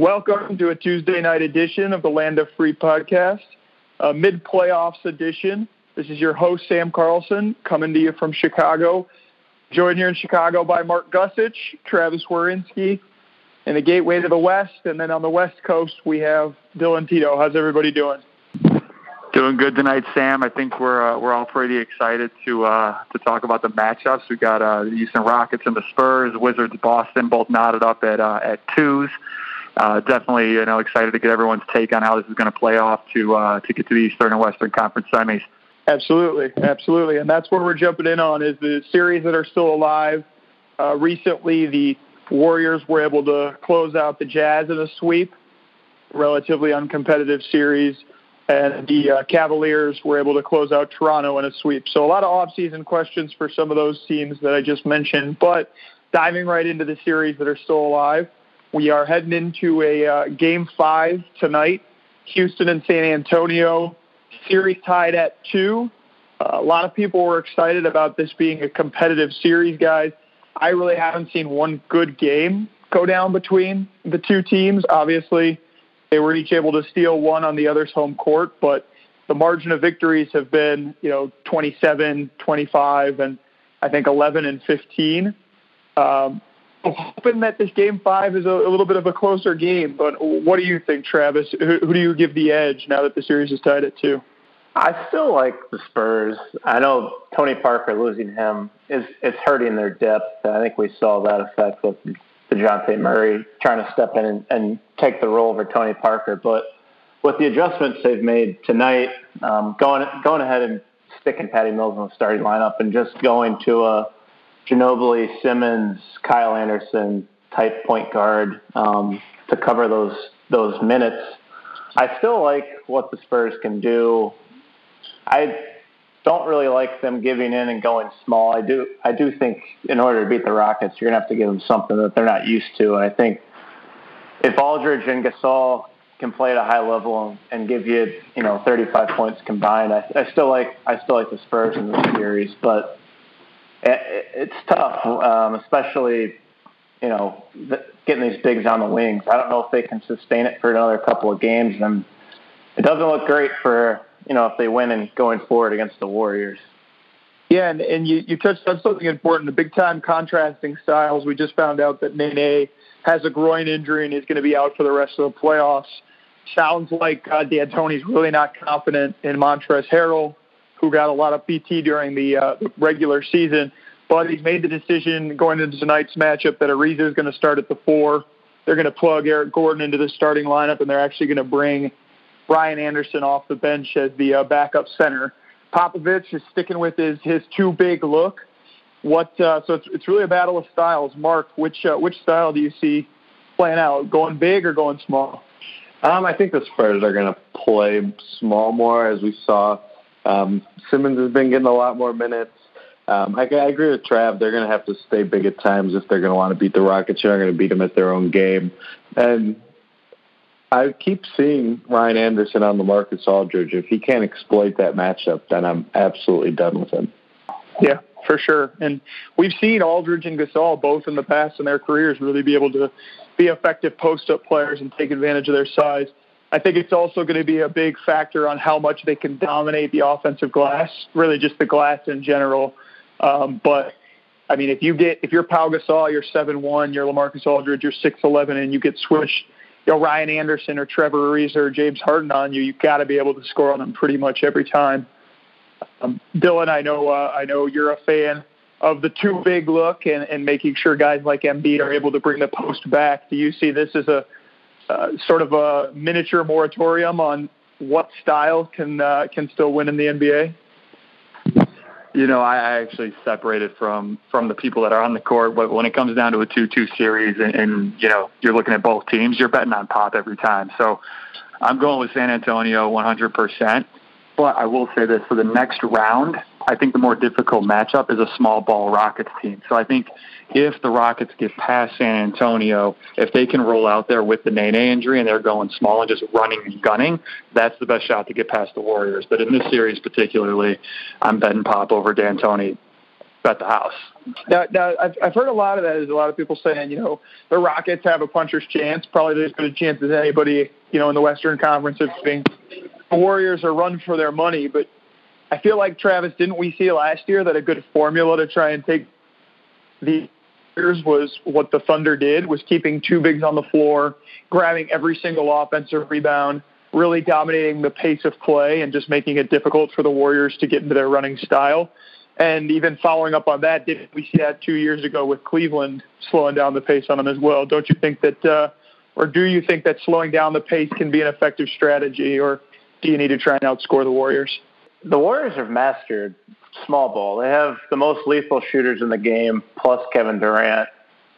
Welcome to a Tuesday night edition of the Land of Free podcast, a mid playoffs edition. This is your host, Sam Carlson, coming to you from Chicago. Joined here in Chicago by Mark Gusich, Travis Warinsky, and the gateway to the West. And then on the West Coast, we have Dylan Tito. How's everybody doing? Doing good tonight, Sam. I think we're uh, we're all pretty excited to uh, to talk about the matchups. We got uh, the Houston Rockets and the Spurs, Wizards, Boston, both knotted up at uh, at twos. Uh, definitely, you know, excited to get everyone's take on how this is going to play off to uh, to get to the Eastern and Western Conference semis. Absolutely, absolutely, and that's where we're jumping in on is the series that are still alive. Uh, recently, the Warriors were able to close out the Jazz in a sweep, relatively uncompetitive series and the uh, Cavaliers were able to close out Toronto in a sweep. So a lot of off-season questions for some of those teams that I just mentioned. But diving right into the series that are still alive, we are heading into a uh, game five tonight. Houston and San Antonio series tied at two. Uh, a lot of people were excited about this being a competitive series, guys. I really haven't seen one good game go down between the two teams. Obviously, they were each able to steal one on the other's home court, but the margin of victories have been, you know, 27, 25, and I think 11 and 15. Um, hoping that this game five is a, a, little bit of a closer game, but what do you think, Travis? Who, who do you give the edge now that the series is tied at two? I still like the Spurs. I know Tony Parker losing him is is hurting their depth. I think we saw that effect with DeJounte Murray trying to step in and, and take the role over Tony Parker. But with the adjustments they've made tonight, um, going going ahead and sticking Patty Mills in the starting lineup and just going to a Ginobili, Simmons, Kyle Anderson type point guard um, to cover those those minutes. I still like what the Spurs can do. I don't really like them giving in and going small. I do I do think in order to beat the Rockets, you're gonna have to give them something that they're not used to. And I think if Aldridge and Gasol can play at a high level and give you you know 35 points combined, I, I still like I still like the Spurs in this series, but it, it's tough, um, especially you know the, getting these bigs on the wings. I don't know if they can sustain it for another couple of games, and it doesn't look great for you know, if they win and going forward against the Warriors. Yeah, and, and you, you touched on something important, the big time contrasting styles. We just found out that Nene has a groin injury and is going to be out for the rest of the playoffs. Sounds like uh, D'Antoni's really not confident in Montrezl Harrell, who got a lot of PT during the, uh, regular season. But he's made the decision going into tonight's matchup that Ariza is going to start at the four. They're going to plug Eric Gordon into the starting lineup, and they're actually going to bring Ryan Anderson off the bench as the uh, backup center. Popovich is sticking with his his too big look. What uh, so it's it's really a battle of styles. Mark, which uh, which style do you see playing out? Going big or going small? Um, I think the Spurs are going to play small more, as we saw. Um, Simmons has been getting a lot more minutes. Um, I, I agree with Trav. They're going to have to stay big at times if they're going to want to beat the Rockets. They're going to beat them at their own game. And I keep seeing Ryan Anderson on LaMarcus Aldridge. If he can't exploit that matchup, then I'm absolutely done with him. Yeah, for sure. And we've seen Aldridge and Gasol both in the past in their careers really be able to be effective post-up players and take advantage of their size. I think it's also going to be a big factor on how much they can dominate the offensive glass, really just the glass in general. Um, but I mean, if you get if you're Pau Gasol, you're seven one, you're LaMarcus Aldridge, you're six eleven, and you get switched you know, Ryan Anderson or Trevor Ariza or James Harden on you, you've got to be able to score on them pretty much every time. Um, Dylan, I know uh, I know you're a fan of the too big look and, and making sure guys like Embiid are able to bring the post back. Do you see this as a uh, sort of a miniature moratorium on what style can uh, can still win in the NBA? you know, I, I actually separated from from the people that are on the court. But when it comes down to a two-two series, and, and you know, you're looking at both teams, you're betting on Pop every time. So I'm going with San Antonio 100%. But I will say this: for the next round, I think the more difficult matchup is a small ball Rockets team. So I think if the Rockets get past San Antonio, if they can roll out there with the Nene injury and they're going small and just running and gunning, that's the best shot to get past the Warriors. But in this series particularly, I'm betting Pop over D'Antoni. bet the house. Now, now I've, I've heard a lot of that. Is a lot of people saying, you know, the Rockets have a puncher's chance, probably as good a chance as anybody, you know, in the Western Conference of being. The Warriors are run for their money, but I feel like Travis, didn't we see last year that a good formula to try and take the Warriors was what the Thunder did was keeping two bigs on the floor, grabbing every single offensive rebound, really dominating the pace of play, and just making it difficult for the Warriors to get into their running style. And even following up on that, didn't we see that two years ago with Cleveland slowing down the pace on them as well? Don't you think that, uh, or do you think that slowing down the pace can be an effective strategy, or do you need to try and outscore the Warriors? The Warriors have mastered small ball. They have the most lethal shooters in the game, plus Kevin Durant.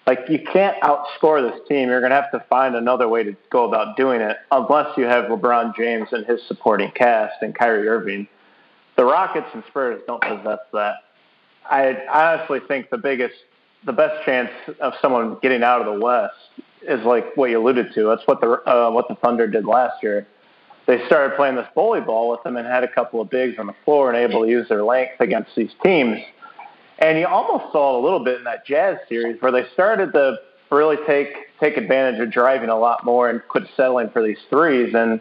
Like you can't outscore this team. You're going to have to find another way to go about doing it, unless you have LeBron James and his supporting cast and Kyrie Irving. The Rockets and Spurs don't possess that. I honestly think the biggest, the best chance of someone getting out of the West is like what you alluded to. That's what the uh, what the Thunder did last year they started playing this ball with them and had a couple of bigs on the floor and able to use their length against these teams. And you almost saw a little bit in that Jazz series where they started to really take take advantage of driving a lot more and quit settling for these threes and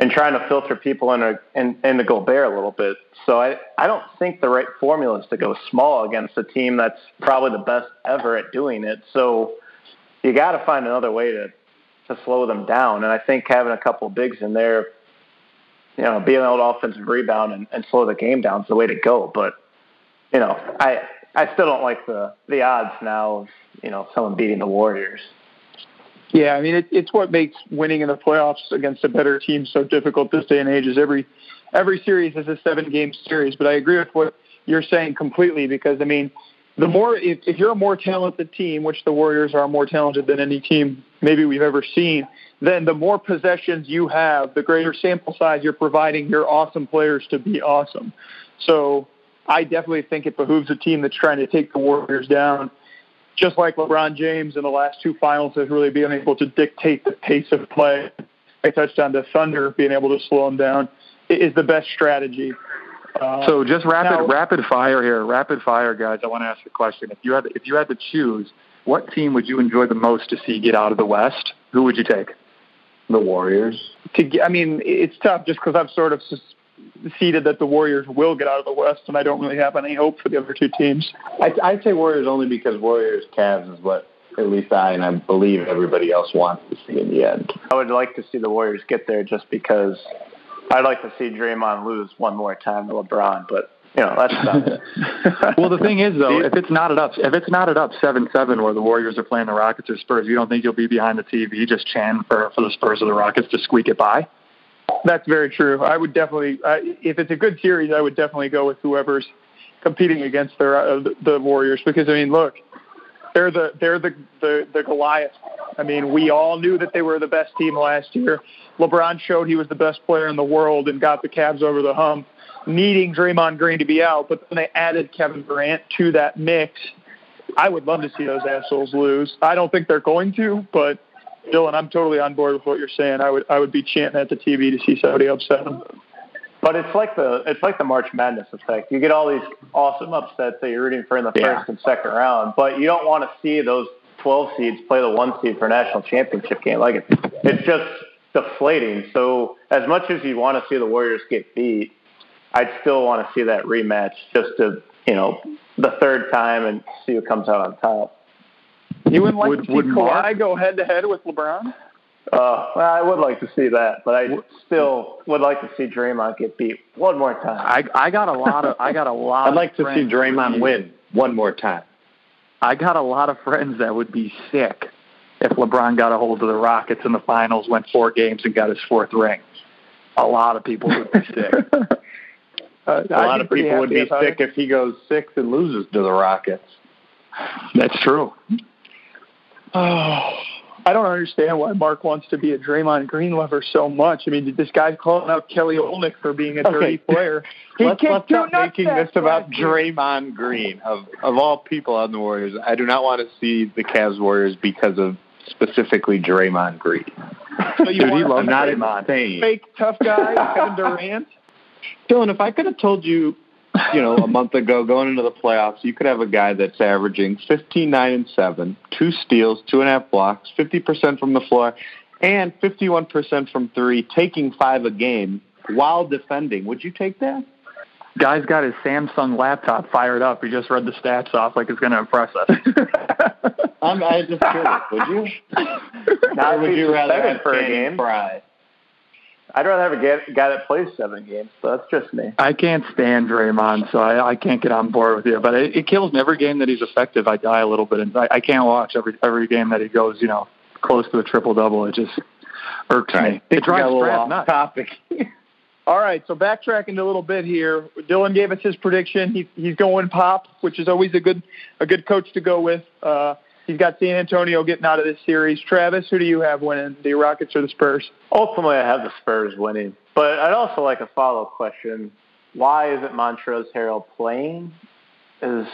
and trying to filter people in into in, into Gobert a little bit. So I I don't think the right formula is to go small against a team that's probably the best ever at doing it. So you got to find another way to to slow them down. And I think having a couple bigs in there, you know, being able to offensive rebound and, and slow the game down is the way to go. But you know, I I still don't like the the odds now of you know someone beating the Warriors. Yeah, I mean it, it's what makes winning in the playoffs against a better team so difficult this day and age. Is every every series is a seven game series, but I agree with what you're saying completely because I mean the more if, if you're a more talented team, which the Warriors are more talented than any team maybe we've ever seen, then the more possessions you have, the greater sample size you're providing your awesome players to be awesome. So I definitely think it behooves a team that's trying to take the Warriors down, just like LeBron James in the last two finals has really been able to dictate the pace of play. I touched on the Thunder being able to slow them down is the best strategy. Uh, so just rapid now, rapid fire here, rapid fire, guys. I want to ask a question. If you had if you had to choose, what team would you enjoy the most to see get out of the West? Who would you take? The Warriors. To get, I mean, it's tough just because I've sort of ceded that the Warriors will get out of the West, and I don't really have any hope for the other two teams. I, I'd say Warriors only because Warriors Cavs is what at least I and I believe everybody else wants to see in the end. I would like to see the Warriors get there just because I'd like to see Draymond lose one more time to LeBron, but you know that's not. well, the thing is though, if it's not at up, if it's not at up seven seven, where the Warriors are playing the Rockets or Spurs, you don't think you'll be behind the TV just chanting for for the Spurs or the Rockets to squeak it by? That's very true. I would definitely, uh, if it's a good series, I would definitely go with whoever's competing against their uh, the Warriors because I mean, look, they're the they're the, the the Goliath. I mean, we all knew that they were the best team last year. LeBron showed he was the best player in the world and got the Cavs over the hump, needing Draymond Green to be out. But then they added Kevin Durant to that mix. I would love to see those assholes lose. I don't think they're going to, but Dylan, I'm totally on board with what you're saying. I would I would be chanting at the TV to see somebody upset them. But it's like the it's like the March Madness effect. You get all these awesome upsets that you're rooting for in the yeah. first and second round, but you don't want to see those 12 seeds play the one seed for a national championship game. Like it's it's just deflating. So as much as you want to see the Warriors get beat, I'd still want to see that rematch just to you know the third time and see who comes out on top. You wouldn't like would, to see Kawhi Mark, go head to head with LeBron? Uh, well, I would like to see that, but I still would like to see Draymond get beat one more time. I I got a lot of I got a lot. I'd like to see Draymond win one more time. I got a lot of friends that would be sick if LeBron got a hold of the Rockets in the finals, went four games, and got his fourth ring. A lot of people would be sick. uh, a lot of people would be sick if he goes six and loses to the Rockets. That's true. Oh. I don't understand why Mark wants to be a Draymond Green lover so much. I mean, this guy's calling out Kelly Olynyk for being a dirty player. He let's, let's stop making this about Draymond Green of of all people on the Warriors. I do not want to see the Cavs Warriors because of specifically Draymond Green. So you Dude, he loves not Draymond. Fake tough guy, Kevin Durant. Dylan, if I could have told you you know, a month ago going into the playoffs, you could have a guy that's averaging 15, 9, and 7, two steals, two and a half blocks, 50% from the floor, and 51% from three, taking five a game while defending. Would you take that? Guy's got his Samsung laptop fired up. He just read the stats off like it's going to impress us. I'm I just curious. Would you? Not would you rather have for a game. Frye? I'd rather have a guy that plays seven games. So that's just me. I can't stand Draymond, so I, I can't get on board with you. But it, it kills me every game that he's effective. I die a little bit, and I, I can't watch every every game that he goes, you know, close to a triple double. It just irks Right. me. It drives a little Brad off nuts. topic. All right, so backtracking a little bit here, Dylan gave us his prediction. He, he's going pop, which is always a good a good coach to go with. Uh, he's got San Antonio getting out of this series. Travis, who do you have winning, the Rockets or the Spurs? Ultimately, I have the Spurs winning. But I'd also like a follow up question. Why isn't Montrezl Harrell playing? Is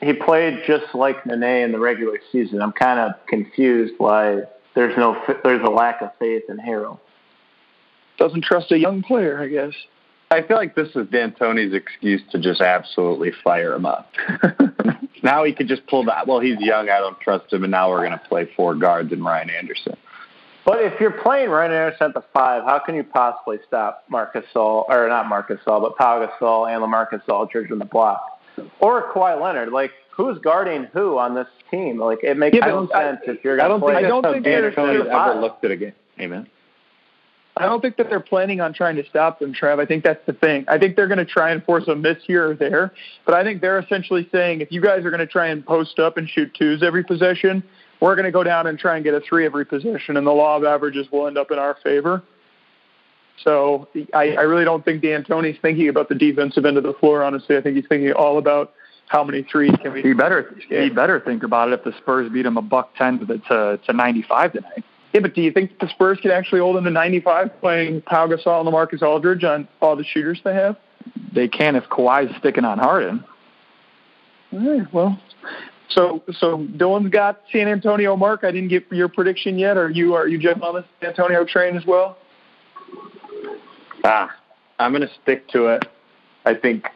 he played just like Nene in the regular season? I'm kind of confused why there's no there's a lack of faith in Harrell. Doesn't trust a young player, I guess. I feel like this is D'Antoni's excuse to just absolutely fire him up. now he could just pull that. Well, he's young. I don't trust him, and now we're going to play four guards and Ryan Anderson. But if you're playing Ryan Anderson at the five, how can you possibly stop Marcus Gasol or not Marcus Gasol, but Pau Gasol and LaMarcus Aldridge in the block, or Kawhi Leonard? Like who's guarding who on this team? Like it makes Yeah, no but I- sense if you're going to play. I don't think how they're- D'Antoni's they're ever looked at a game. Amen. I don't think that they're planning on trying to stop them, Trav. I think that's the thing. I think they're going to try and force a miss here or there, but I think they're essentially saying if you guys are going to try and post up and shoot twos every possession, we're going to go down and try and get a three every possession, and the law of averages will end up in our favor. So I, I really don't think D'Antoni's thinking about the defensive end of the floor. Honestly, I think he's thinking all about how many threes can we. He better he better think about it if the Spurs beat him a buck ten to to, to ninety five tonight. Yeah, but do you think the Spurs can actually hold them to 95 playing Pau Gasol and LaMarcus Aldridge on all the shooters they have? They can if Kawhi's sticking on Harden. All right, well, so so Dylan's got San Antonio. Mark, I didn't get your prediction yet. Are you are you jumping on the San Antonio train as well? Ah, I'm going to stick to it. I think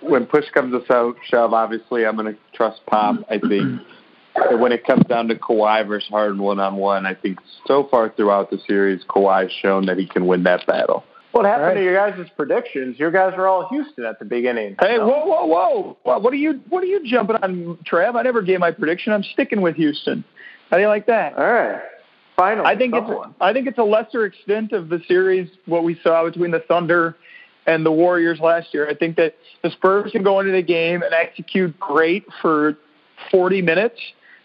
when push comes to shove, shove obviously I'm going to trust Pop. I think that when it comes down to Kawhi versus Harden one on one, I think so far throughout the series, Kawhi's shown that he can win that battle. What happened All right. to your guys' predictions? Your guys were all Houston at the beginning. Hey, you know? whoa, whoa, whoa! What, what are you what are you jumping on, Trav? I never gave my prediction. I'm sticking with Houston. How do you like that? All right. Finally, I think it's someone. I think it's a lesser extent of the series what we saw between the Thunder and the Warriors last year. I think that the Spurs can go into the game and execute great for 40 minutes,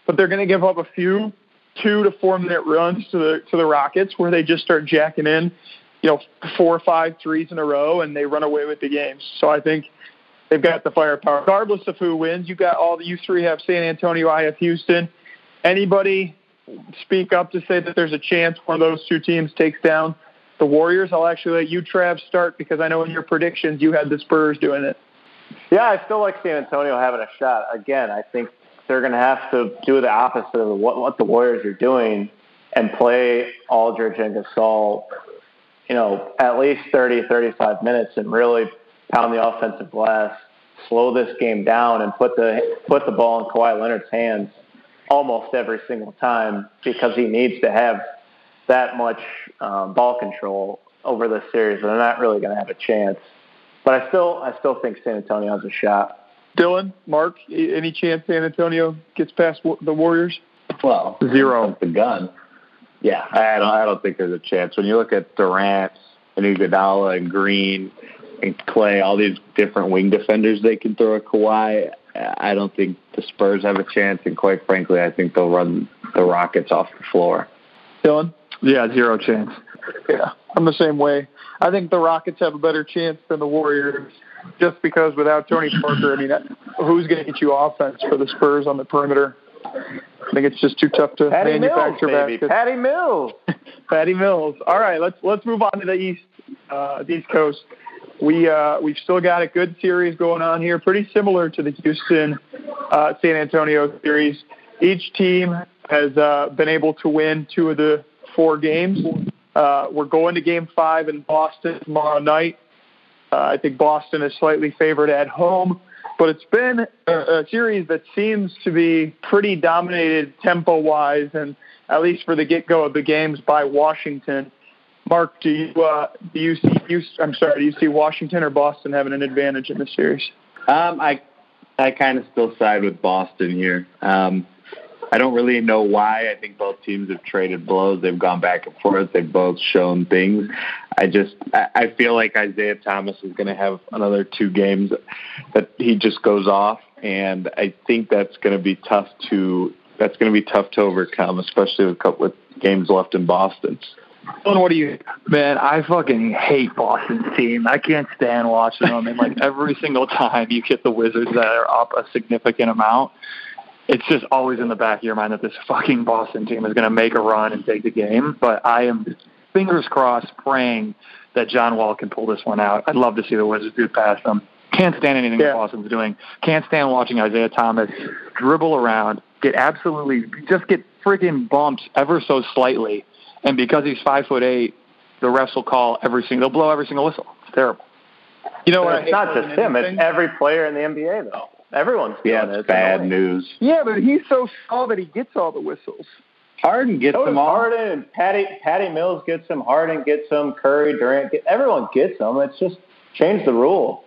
but they're going to give up a few two to four minute runs to the to the Rockets where they just start jacking in, you know, four or five threes in a row and they run away with the games. So I think they've got the firepower. Regardless of who wins, you got all the you three have San Antonio, I have Houston. Anybody speak up to say that there's a chance one of those two teams takes down the Warriors? I'll actually let you, Trav, start because I know in your predictions you had the Spurs doing it. Yeah, I still like San Antonio having a shot. Again, I think they're going to have to do the opposite of what, what the Warriors are doing and play Aldridge and Gasol, you know, at least 30, 35 minutes and really pound the offensive glass, slow this game down, and put the put the ball in Kawhi Leonard's hands almost every single time because he needs to have that much um, ball control over this series. They're not really going to have a chance. But I still, I still think San Antonio has a shot. Dylan, Mark, any chance San Antonio gets past the Warriors? Well, Zero. The gun. Yeah, I don't. I don't think there's a chance. When you look at Durant and Iguodala and Green and Klay, all these different wing defenders they can throw at Kawhi, I don't think the Spurs have a chance. And quite frankly, I think they'll run the Rockets off the floor. Dylan? Yeah, zero chance. Yeah, I'm the same way. I think the Rockets have a better chance than the Warriors just because without Tony Parker, I mean, who's going to get you offense for the Spurs on the perimeter? I think it's just too tough to Patty Mills, manufacture baby. baskets. Patty Mills. Patty Mills. All right, let's let's move on to the East, uh, the East Coast. We uh, we've still got a good series going on here, pretty similar to the Houston uh, San Antonio series. Each team has uh, been able to win two of the four games. Uh, we're going to Game Five in Boston tomorrow night. Uh, I think Boston is slightly favored at home, but it's been a, a series that seems to be pretty dominated tempo wise and at least for the get go of the games by Washington. Mark, do you uh, do you see you? I'm sorry, do you see Washington or Boston having an advantage in this series? Um, I I kind of still side with Boston here. Um, I don't really know why. I think both teams have traded blows. They've gone back and forth. They've both shown things. I just I, I feel like Isaiah Thomas is going to have another two games that he just goes off, and I think that's going to be tough to that's going to be tough to overcome, especially with a couple of games left in Boston. Dylan, what do you? Man, I fucking hate Boston's team. I can't stand watching them. And like every single time you get the Wizards that are up a significant amount, it's just always in the back of your mind that this fucking Boston team is going to make a run and take the game. But I am fingers crossed, praying that John Wall can pull this one out. I'd love to see the Wizards do past them. Can't stand anything yeah. that Boston's doing. Can't stand watching Isaiah Thomas dribble around, get absolutely just get freaking bumped ever so slightly and because he's five foot eight, the refs will call every single. They'll blow every single whistle. It's terrible. You know what? It's not just him. It's every player in the NBA, though. Everyone's yeah, it's it. bad news. Yeah, but he's so small that he gets all the whistles. Harden gets so them all. Harden and Patty Patty Mills gets them. Harden gets them. Curry, Durant, get, everyone gets them. It's just change the rule.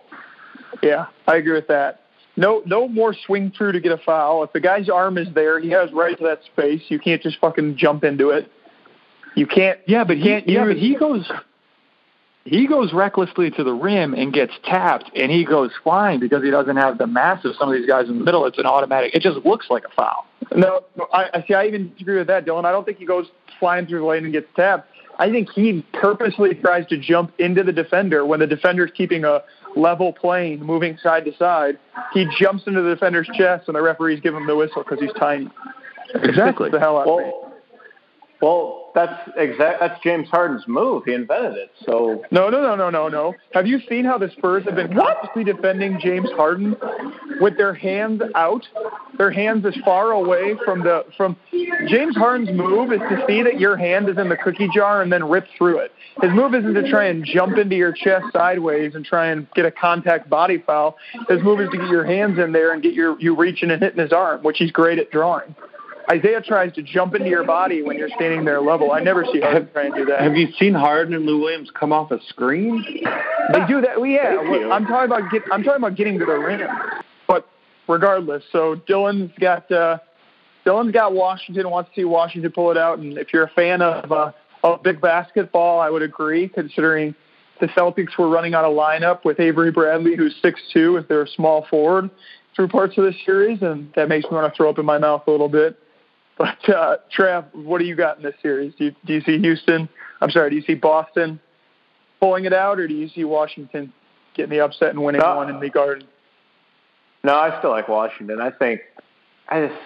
Yeah, I agree with that. No, no more swing through to get a foul. If the guy's arm is there, he has right to that space. You can't just fucking jump into it. You can't. Yeah, but he yeah, but he goes he goes recklessly to the rim and gets tapped, and he goes flying because he doesn't have the mass of some of these guys in the middle. It's an automatic. It just looks like a foul. No, I, I see. I even agree with that, Dylan. I don't think he goes flying through the lane and gets tapped. I think he purposely tries to jump into the defender when the defender's keeping a level plane, moving side to side. He jumps into the defender's chest, and the referees give him the whistle because he's tiny. Exactly. the hell out well. Well, that's exact. That's James Harden's move. He invented it. So no, no, no, no, no, no. Have you seen how the Spurs have been constantly defending James Harden with their hands out, their hands as far away from the from. James Harden's move is to see that your hand is in the cookie jar and then rip through it. His move isn't to try and jump into your chest sideways and try and get a contact body foul. His move is to get your hands in there and get your you reaching and hitting his arm, which he's great at drawing. Isaiah tries to jump into your body when you're standing there level. I never see Harden try and do that. Have you seen Harden and Lou Williams come off a screen? They do that. Well, yeah, I'm talking about get, I'm talking about getting to the rim. But regardless, so Dylan's got uh, Dylan's got Washington. Wants to see Washington pull it out. And if you're a fan of uh, of big basketball, I would agree. Considering the Celtics were running on a lineup with Avery Bradley, who's six two, if they're a small forward through parts of the series, and that makes me want to throw up in my mouth a little bit. But uh, Trav, what do you got in this series? Do you, do you see Houston? I'm sorry, do you see Boston pulling it out, or do you see Washington getting the upset and winning no, one in the Garden? No, I still like Washington. I think I just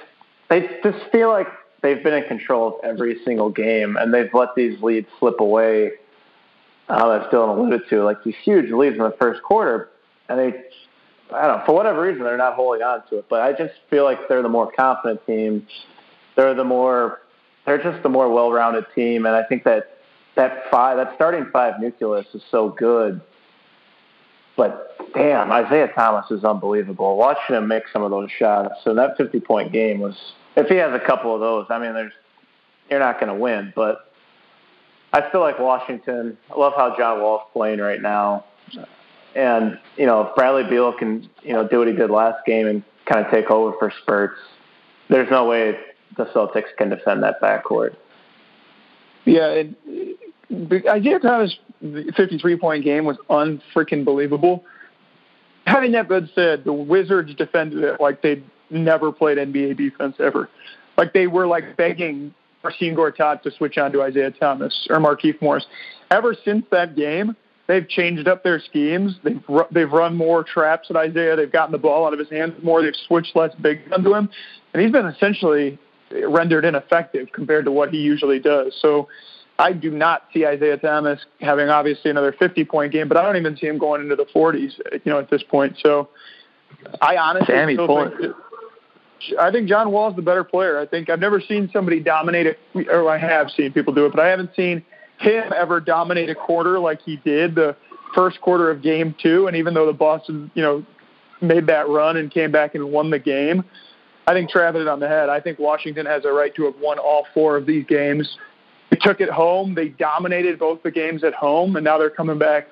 they just feel like they've been in control of every single game, and they've let these leads slip away. Uh, as Dylan alluded to, like these huge leads in the first quarter, and they, I don't know, for whatever reason, they're not holding on to it. But I just feel like they're the more confident team they're the more they're just the more well-rounded team, and I think that that five that starting five nucleus is so good. But damn, Isaiah Thomas is unbelievable. Watching him make some of those shots, so that 50-point game was. If he has a couple of those, I mean, there's you're not going to win, but I feel like Washington. I love how John Wall's playing right now, and you know, if Bradley Beal can you know do what he did last game and kind of take over for spurts. There's no way the Celtics can defend that backcourt. Yeah, it, Isaiah Thomas' 53 point game was unfreaking believable. Having that been said, the Wizards defended it like they'd never played NBA defense ever. Like they were like begging Marcin Gortat to switch on to Isaiah Thomas or Markieff Morris. Ever since that game, they've changed up their schemes. They've they've run more traps at Isaiah. They've gotten the ball out of his hands more. They've switched less big onto him, and he's been essentially rendered ineffective compared to what he usually does. So I do not see Isaiah Thomas having obviously another 50 point game, but I don't even see him going into the 40s, you know, at this point. So I honestly Sammy think I think John Wall is the better player. I think I've never seen somebody dominate it, or I have seen people do it, but I haven't seen him ever dominate a quarter like he did the first quarter of game two, and even though the Boston, you know, made that run and came back and won the game, I think Trav hit it on the head. I think Washington has a right to have won all four of these games. They took it home. They dominated both the games at home, and now they're coming back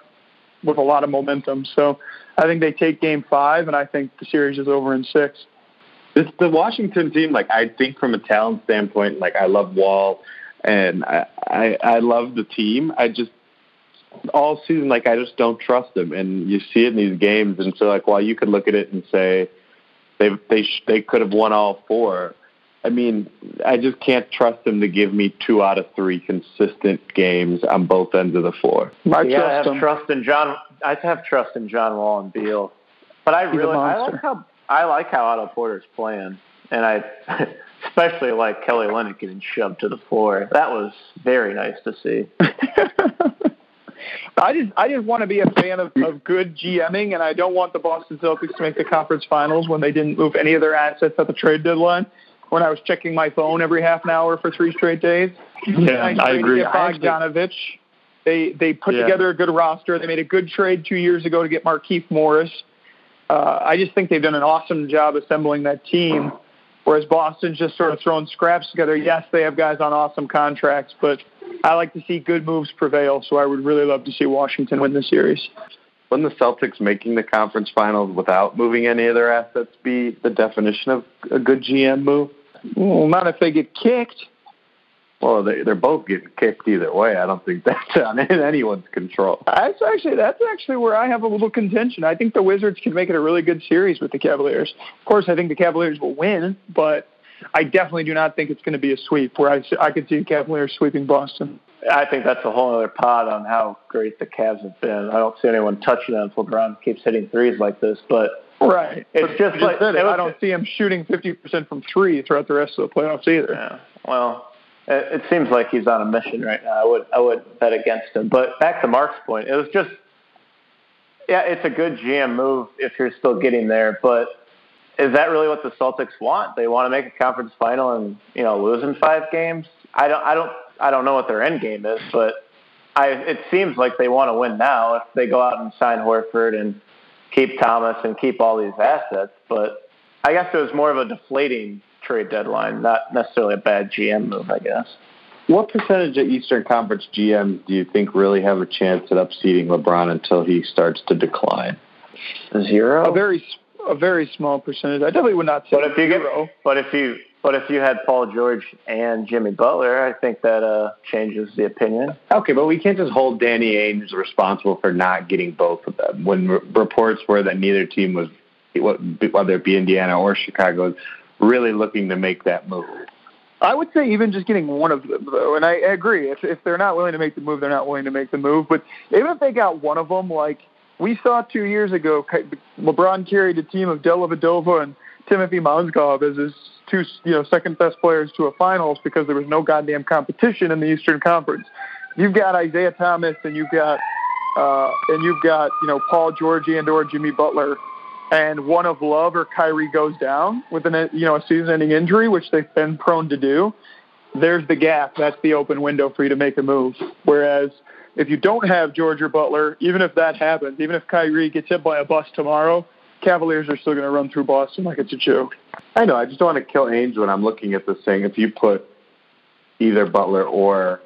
with a lot of momentum. So I think they take game five, and I think the series is over in six. This the Washington team, like I think from a talent standpoint, like I love Wall and I, I I love the team. I just all season like I just don't trust them, and you see it in these games. And so like while you could look at it and say they they sh- they could have won all four. I mean, I just can't trust them to give me two out of three consistent games on both ends of the floor. I yeah, trust I have them. trust in John. I have trust in John Wall and Beal, but I He's really I like how I like how Otto Porter's playing, and I especially like Kelly Olynyk getting shoved to the floor. That was very nice to see. I just I just want to be a fan of, of good GMing, and I don't want the Boston Celtics to make the conference finals when they didn't move any of their assets at the trade deadline. When I was checking my phone every half an hour for three straight days. Yeah, I, I agree. Bogdanovich. They they put yeah. together a good roster. They made a good trade two years ago to get Markieff Morris. Uh, I just think they've done an awesome job assembling that team. Whereas Boston's just sort of throwing scraps together. Yes, they have guys on awesome contracts, but I like to see good moves prevail, so I would really love to see Washington win the series. Wouldn't the Celtics making the conference finals without moving any of their assets be the definition of a good GM move? Well, not if they get kicked. Well, they, they're both getting kicked either way. I don't think that's on anyone's control. That's actually that's actually where I have a little contention. I think the Wizards can make it a really good series with the Cavaliers. Of course, I think the Cavaliers will win, but I definitely do not think it's going to be a sweep where I, I could see the Cavaliers sweeping Boston. I think that's a whole other pod on how great the Cavs have been. I don't see anyone touching them if LeBron keeps hitting threes like this, but right, it's but just like it, I don't see him shooting fifty percent from three throughout the rest of the playoffs either. Yeah. Well, it, seems like he's on a mission right now. I would I would bet against him. But back to Mark's point, it was just yeah, it's a good GM move if you're still getting there, but is that really what the Celtics want? They want to make a conference final and you know lose in five games. I don't, I don't, I don't know what their end game is, but I, it seems like they want to win now if they go out and sign Horford and keep Thomas and keep all these assets. But I guess it was more of a deflating trade deadline, not necessarily a bad GM move, I guess. What percentage of Eastern Conference GMs do you think really have a chance at upseating LeBron until he starts to decline? Zero. A very a very small percentage. I definitely would not say but if you zero. Get, but if you but if you had Paul George and Jimmy Butler, I think that uh, changes the opinion. Okay, but we can't just hold Danny Ainge responsible for not getting both of them. When re- reports were that neither team was, whether it be Indiana or Chicago, really looking to make that move. I would say even just getting one of them, though, and I agree. If if they're not willing to make the move, they're not willing to make the move. But even if they got one of them, like we saw two years ago, LeBron carried a team of Dellavedova and Timothy Mozgov as his two, you know, second best players to a finals because there was no goddamn competition in the Eastern Conference. You've got Isaiah Thomas and you've got uh, and you've got you know Paul George and or Jimmy Butler, and one of Love or Kyrie goes down with an you know a season-ending injury, which they've been prone to do. There's the gap. That's the open window for you to make a move. Whereas if you don't have George or Butler, even if that happens, even if Kyrie gets hit by a bus tomorrow, Cavaliers are still going to run through Boston like it's a joke. I know. I just don't want to kill Ainge when I'm looking at this thing. If you put either Butler or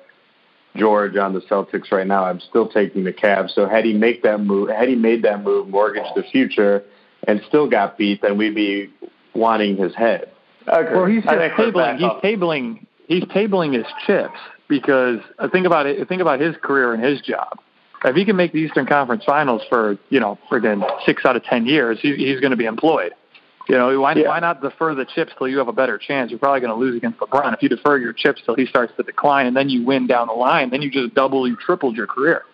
George on the Celtics right now, I'm still taking the Cavs. So had he make that move, had he made that move, mortgage the future, and still got beat, then we'd be wanting his head. Well, he's just tabling. He's tabling. He's tabling his chips because uh, think about it. Think about his career and his job. If he can make the Eastern Conference Finals for you know friggin' six out of ten years, he, he's going to be employed. You know, why, yeah. why not defer the chips till you have a better chance? You're probably going to lose against LeBron. If you defer your chips till he starts to decline and then you win down the line, then you just double, you tripled your career.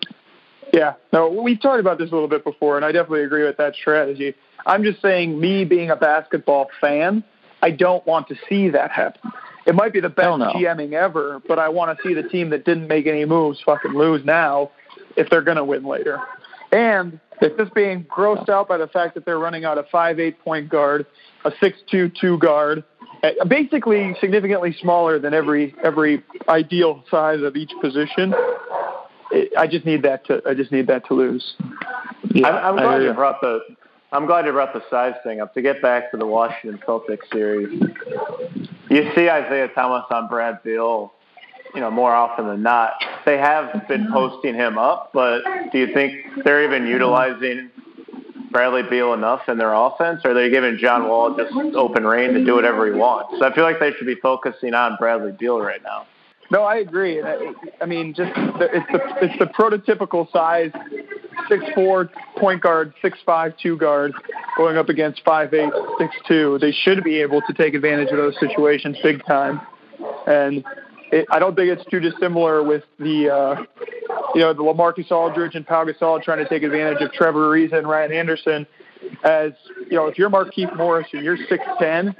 Yeah, no, we've talked about this a little bit before, and I definitely agree with that strategy. I'm just saying, me being a basketball fan, I don't want to see that happen. It might be the best no. GMing ever, but I want to see the team that didn't make any moves fucking lose now if they're going to win later. And if just being grossed out by the fact that they're running out a five-eight point guard, a six-two-two guard, eh, basically significantly smaller than every every ideal size of each position. I just need that to I just need that to lose. Yeah, I'm, I'm glad you brought the I'm glad you brought the size thing up. To get back to the Washington Celtics series, you see Isaiah Thomas on Brad Beal, you know, more often than not. They have been posting him up, but do you think they're even utilizing Bradley Beal enough in their offense, or are they giving John Wall just open rein to do whatever he wants? So I feel like they should be focusing on Bradley Beal right now. No, I agree. I, mean, just the, it's the it's the prototypical size six four point guard, six five two guard, going up against five eight six two. They should be able to take advantage of those situations big time, and it, I don't think it's too dissimilar with the uh, you know the LaMarcus Aldridge and Pau Gasol trying to take advantage of Trevor Ariza and Ryan Anderson. As you know, if you're Markieff Morris and you're six ten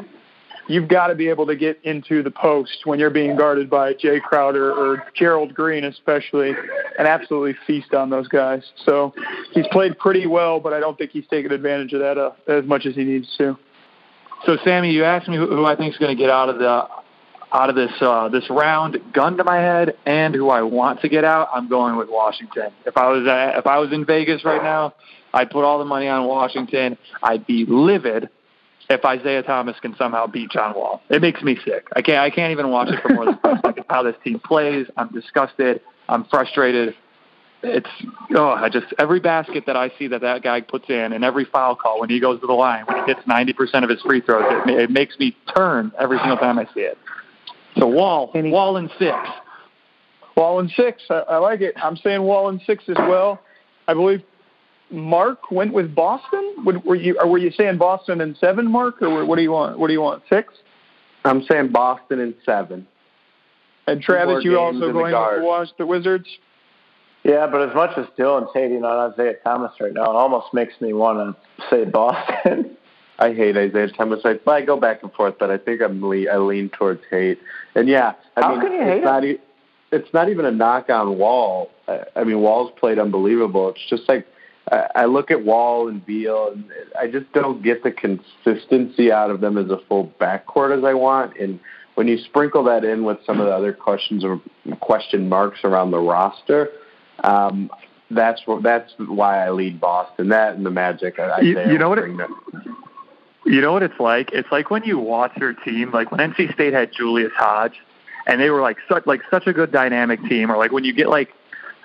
you've got to be able to get into the post when you're being guarded by Jae Crowder or Gerald Green, especially, and absolutely feast on those guys. So he's played pretty well, but I don't think he's taken advantage of that uh, as much as he needs to. So, Sammy, you asked me who, I think is going to get out of the out of this uh, this round. Gun to my head, and who I want to get out, I'm going with Washington. If I was uh, if I was in Vegas right now, I'd put all the money on Washington. I'd be livid if Isaiah Thomas can somehow beat John Wall. It makes me sick. I can't I can't even watch it for more than five seconds. How this team plays, I'm disgusted. I'm frustrated. It's oh, I just every basket that I see that that guy puts in, and every foul call when he goes to the line, when he hits 90% of his free throws, it, it makes me turn every single time I see it. So Wall, Wall and six. Wall and six. I, I like it. I'm saying Wall and six as well. I believe Mark went with Boston. Would, were you or were you saying Boston and seven, Mark, or what do you want? What do you want? Six? I'm saying Boston and seven. And Travis, you also going to watch the Wizards? Yeah, but as much as Dylan's hating on Isaiah Thomas right now, it almost makes me want to say Boston. I hate Isaiah Thomas. I, I go back and forth, but I think I'm le- I lean towards hate. And yeah, I how mean, can you hate it's not, it's not even a knock on Wall. I, I mean, Wall's played unbelievable. It's just like I look at Wall and Beal, and I just don't get the consistency out of them as a full backcourt as I want. And when you sprinkle that in with some of the other questions or question marks around the roster, um, that's that's why I lead Boston. That and the Magic. I, I you, you know what? It, you know what it's like? It's like when you watch your team, like when NC State had Julius Hodge, and they were like such like such a good dynamic team, or like when you get like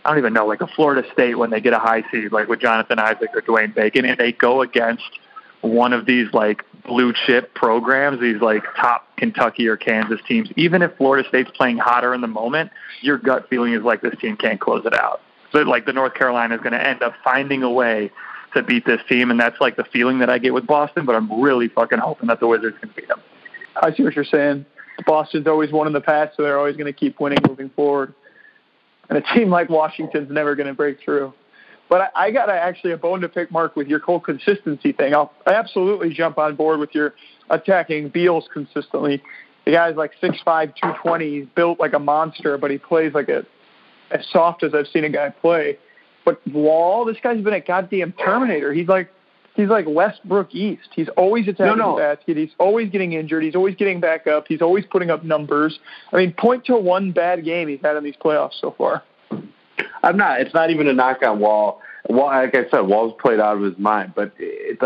I don't even know, like a Florida State when they get a high seed, like with Jonathan Isaac or Dwayne Bacon, and they go against one of these like blue chip programs, these like top Kentucky or Kansas teams. Even if Florida State's playing hotter in the moment, your gut feeling is like this team can't close it out. So like the North Carolina is going to end up finding a way to beat this team, and that's like the feeling that I get with Boston. But I'm really fucking hoping that the Wizards can beat them. I see what you're saying. Boston's always won in the past, so they're always going to keep winning moving forward and a team like Washington's never going to break through. But I, I got actually a bone to pick, Mark, with your whole consistency thing. I'll absolutely jump on board with your attacking Beals consistently. The guy's like six five, two twenty. He's built like a monster, but he plays like a as soft as I've seen a guy play. But Wall, this guy's been a goddamn Terminator. He's like he's like Westbrook East. He's always attacking no, no. the basket. He's always getting injured. He's always getting back up. He's always putting up numbers. I mean, point to one bad game he's had in these playoffs so far. I'm not. It's not even a knock on Wall. Wall, like I said, Wall's played out of his mind. But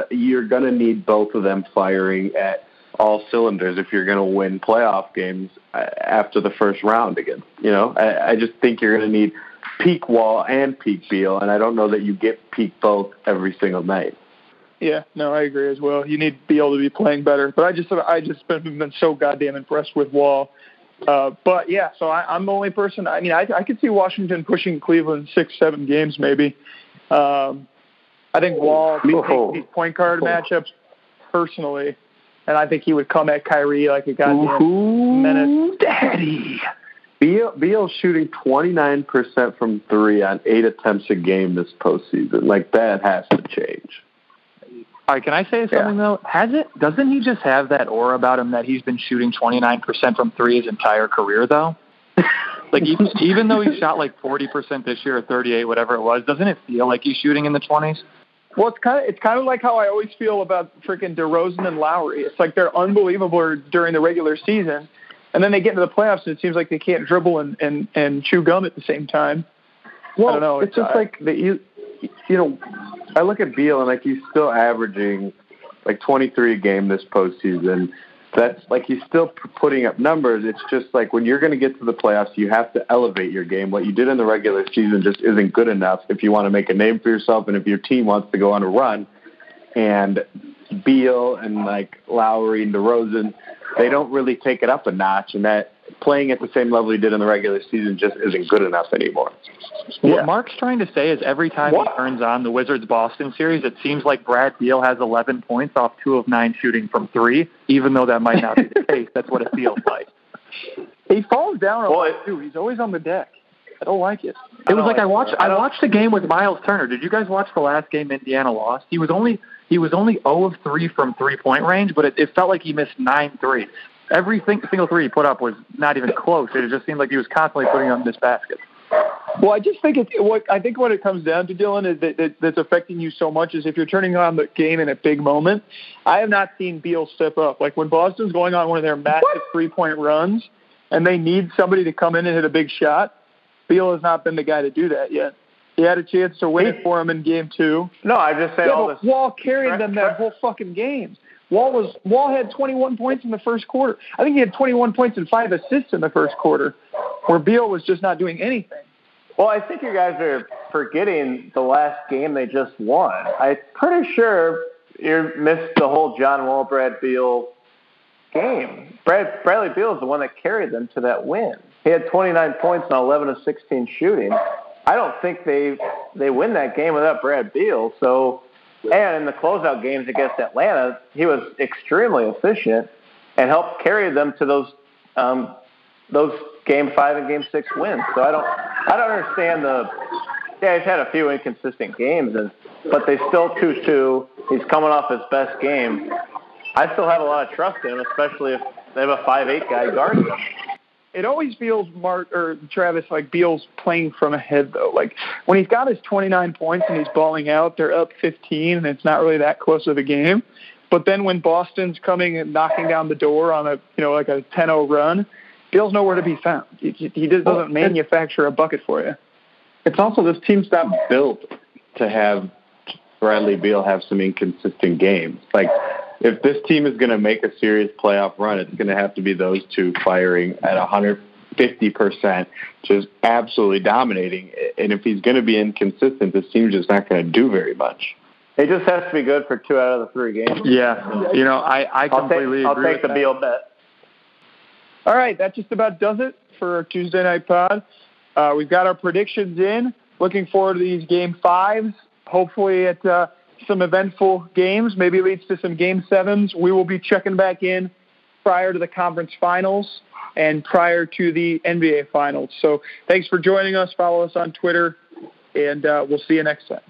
you're going to need both of them firing at all cylinders if you're going to win playoff games uh, after the first round again. You know, I, I just think you're going to need peak Wall and peak Beal, and I don't know that you get peak both every single night. Yeah, no, I agree as well. You need Beal to be playing better, but I just I just been been so goddamn impressed with Wall. Uh, but yeah, so I, I'm the only person. I mean, I I could see Washington pushing Cleveland six, seven games maybe. Um, I think Wall takes these point guard matchups personally, and I think he would come at Kyrie like a goddamn Ooh, menace. Daddy. Beal, Beal's shooting 29% from three on eight attempts a game this postseason. Like, that has to change. All right, can I say something yeah. though? Has it? Doesn't he just have that aura about him that he's been shooting 29% from three his entire career though? like even, even though he shot like 40% this year or 38, whatever it was, doesn't it feel like he's shooting in the 20s? Well, it's kind of it's kind of like how I always feel about freaking DeRozan and Lowry. It's like they're unbelievable during the regular season, and then they get into the playoffs and it seems like they can't dribble and and and chew gum at the same time. Well, I don't know. It's just I, like that you, know, I look at Beal and like he's still averaging like 23 a game this postseason. That's like he's still putting up numbers. It's just like when you're going to get to the playoffs, you have to elevate your game. What you did in the regular season just isn't good enough if you want to make a name for yourself and if your team wants to go on a run. And Beal and like Lowry and DeRozan, they don't really take it up a notch, and that playing at the same level he did in the regular season just isn't good enough anymore. Yeah. What Mark's trying to say is every time what? he turns on the Wizards Boston series, it seems like Brad Beal has 11 points off two of nine shooting from three, even though that might not be the case. That's what it feels like. He falls down a lot too. He's always on the deck. I don't like it. It was like I watched I watched the game with Myles Turner. Did you guys watch the last game Indiana lost? He was only he was only 0 of 3 from three point range, but it, it felt like he missed nine threes. Every single three he put up was not even close. It just seemed like he was constantly putting up this basket. Well, I just think it's what I think what it comes down to, Dylan, is that, that that's affecting you so much is if you're turning on the game in a big moment. I have not seen Beal step up. Like when Boston's going on one of their massive three point runs, and they need somebody to come in and hit a big shot. Beal has not been the guy to do that yet. He had a chance to win it for him in game two. No, I just say yeah, all this. Wall carried them that whole fucking game. Wall was Wall had 21 points in the first quarter. I think he had 21 points and five assists in the first quarter, where Beal was just not doing anything. Well, I think you guys are forgetting the last game they just won. I'm pretty sure you missed the whole John Wall, Brad Beal game. Brad, Bradley Beal is the one that carried them to that win. He had 29 points on 11 of 16 shooting. I don't think they they win that game without Brad Beal. So, and in the closeout games against Atlanta, he was extremely efficient and helped carry them to those um, those game five and game six wins. So I don't I don't understand the. Yeah, he's had a few inconsistent games, and but they still two two. He's coming off his best game. I still have a lot of trust in him, especially if they have a five eight guy guarding him it always feels Mark or Travis like Beal's playing from ahead though. Like when he's got his 29 points and he's balling out, they're up 15 and it's not really that close of a game. But then when Boston's coming and knocking down the door on a you know like a 10-0 run, Beal's nowhere to be found. He, he just doesn't manufacture a bucket for you. It's also this team's not built to have Bradley Beal have some inconsistent games. Like if this team is going to make a serious playoff run, it's going to have to be those two firing at 150%, just absolutely dominating. And if he's going to be inconsistent, this team's just not going to do very much. It just has to be good for two out of the three games. Yeah, you know, I, I completely I'll take, agree. I'll take the that. Beal bet. All right, that just about does it for our Tuesday night pod. Uh, we've got our predictions in. Looking forward to these game fives. Hopefully, it uh, some eventful games, maybe leads to some game sevens. We will be checking back in prior to the conference finals and prior to the NBA finals. So thanks for joining us. Follow us on Twitter, and uh, we'll see you next time.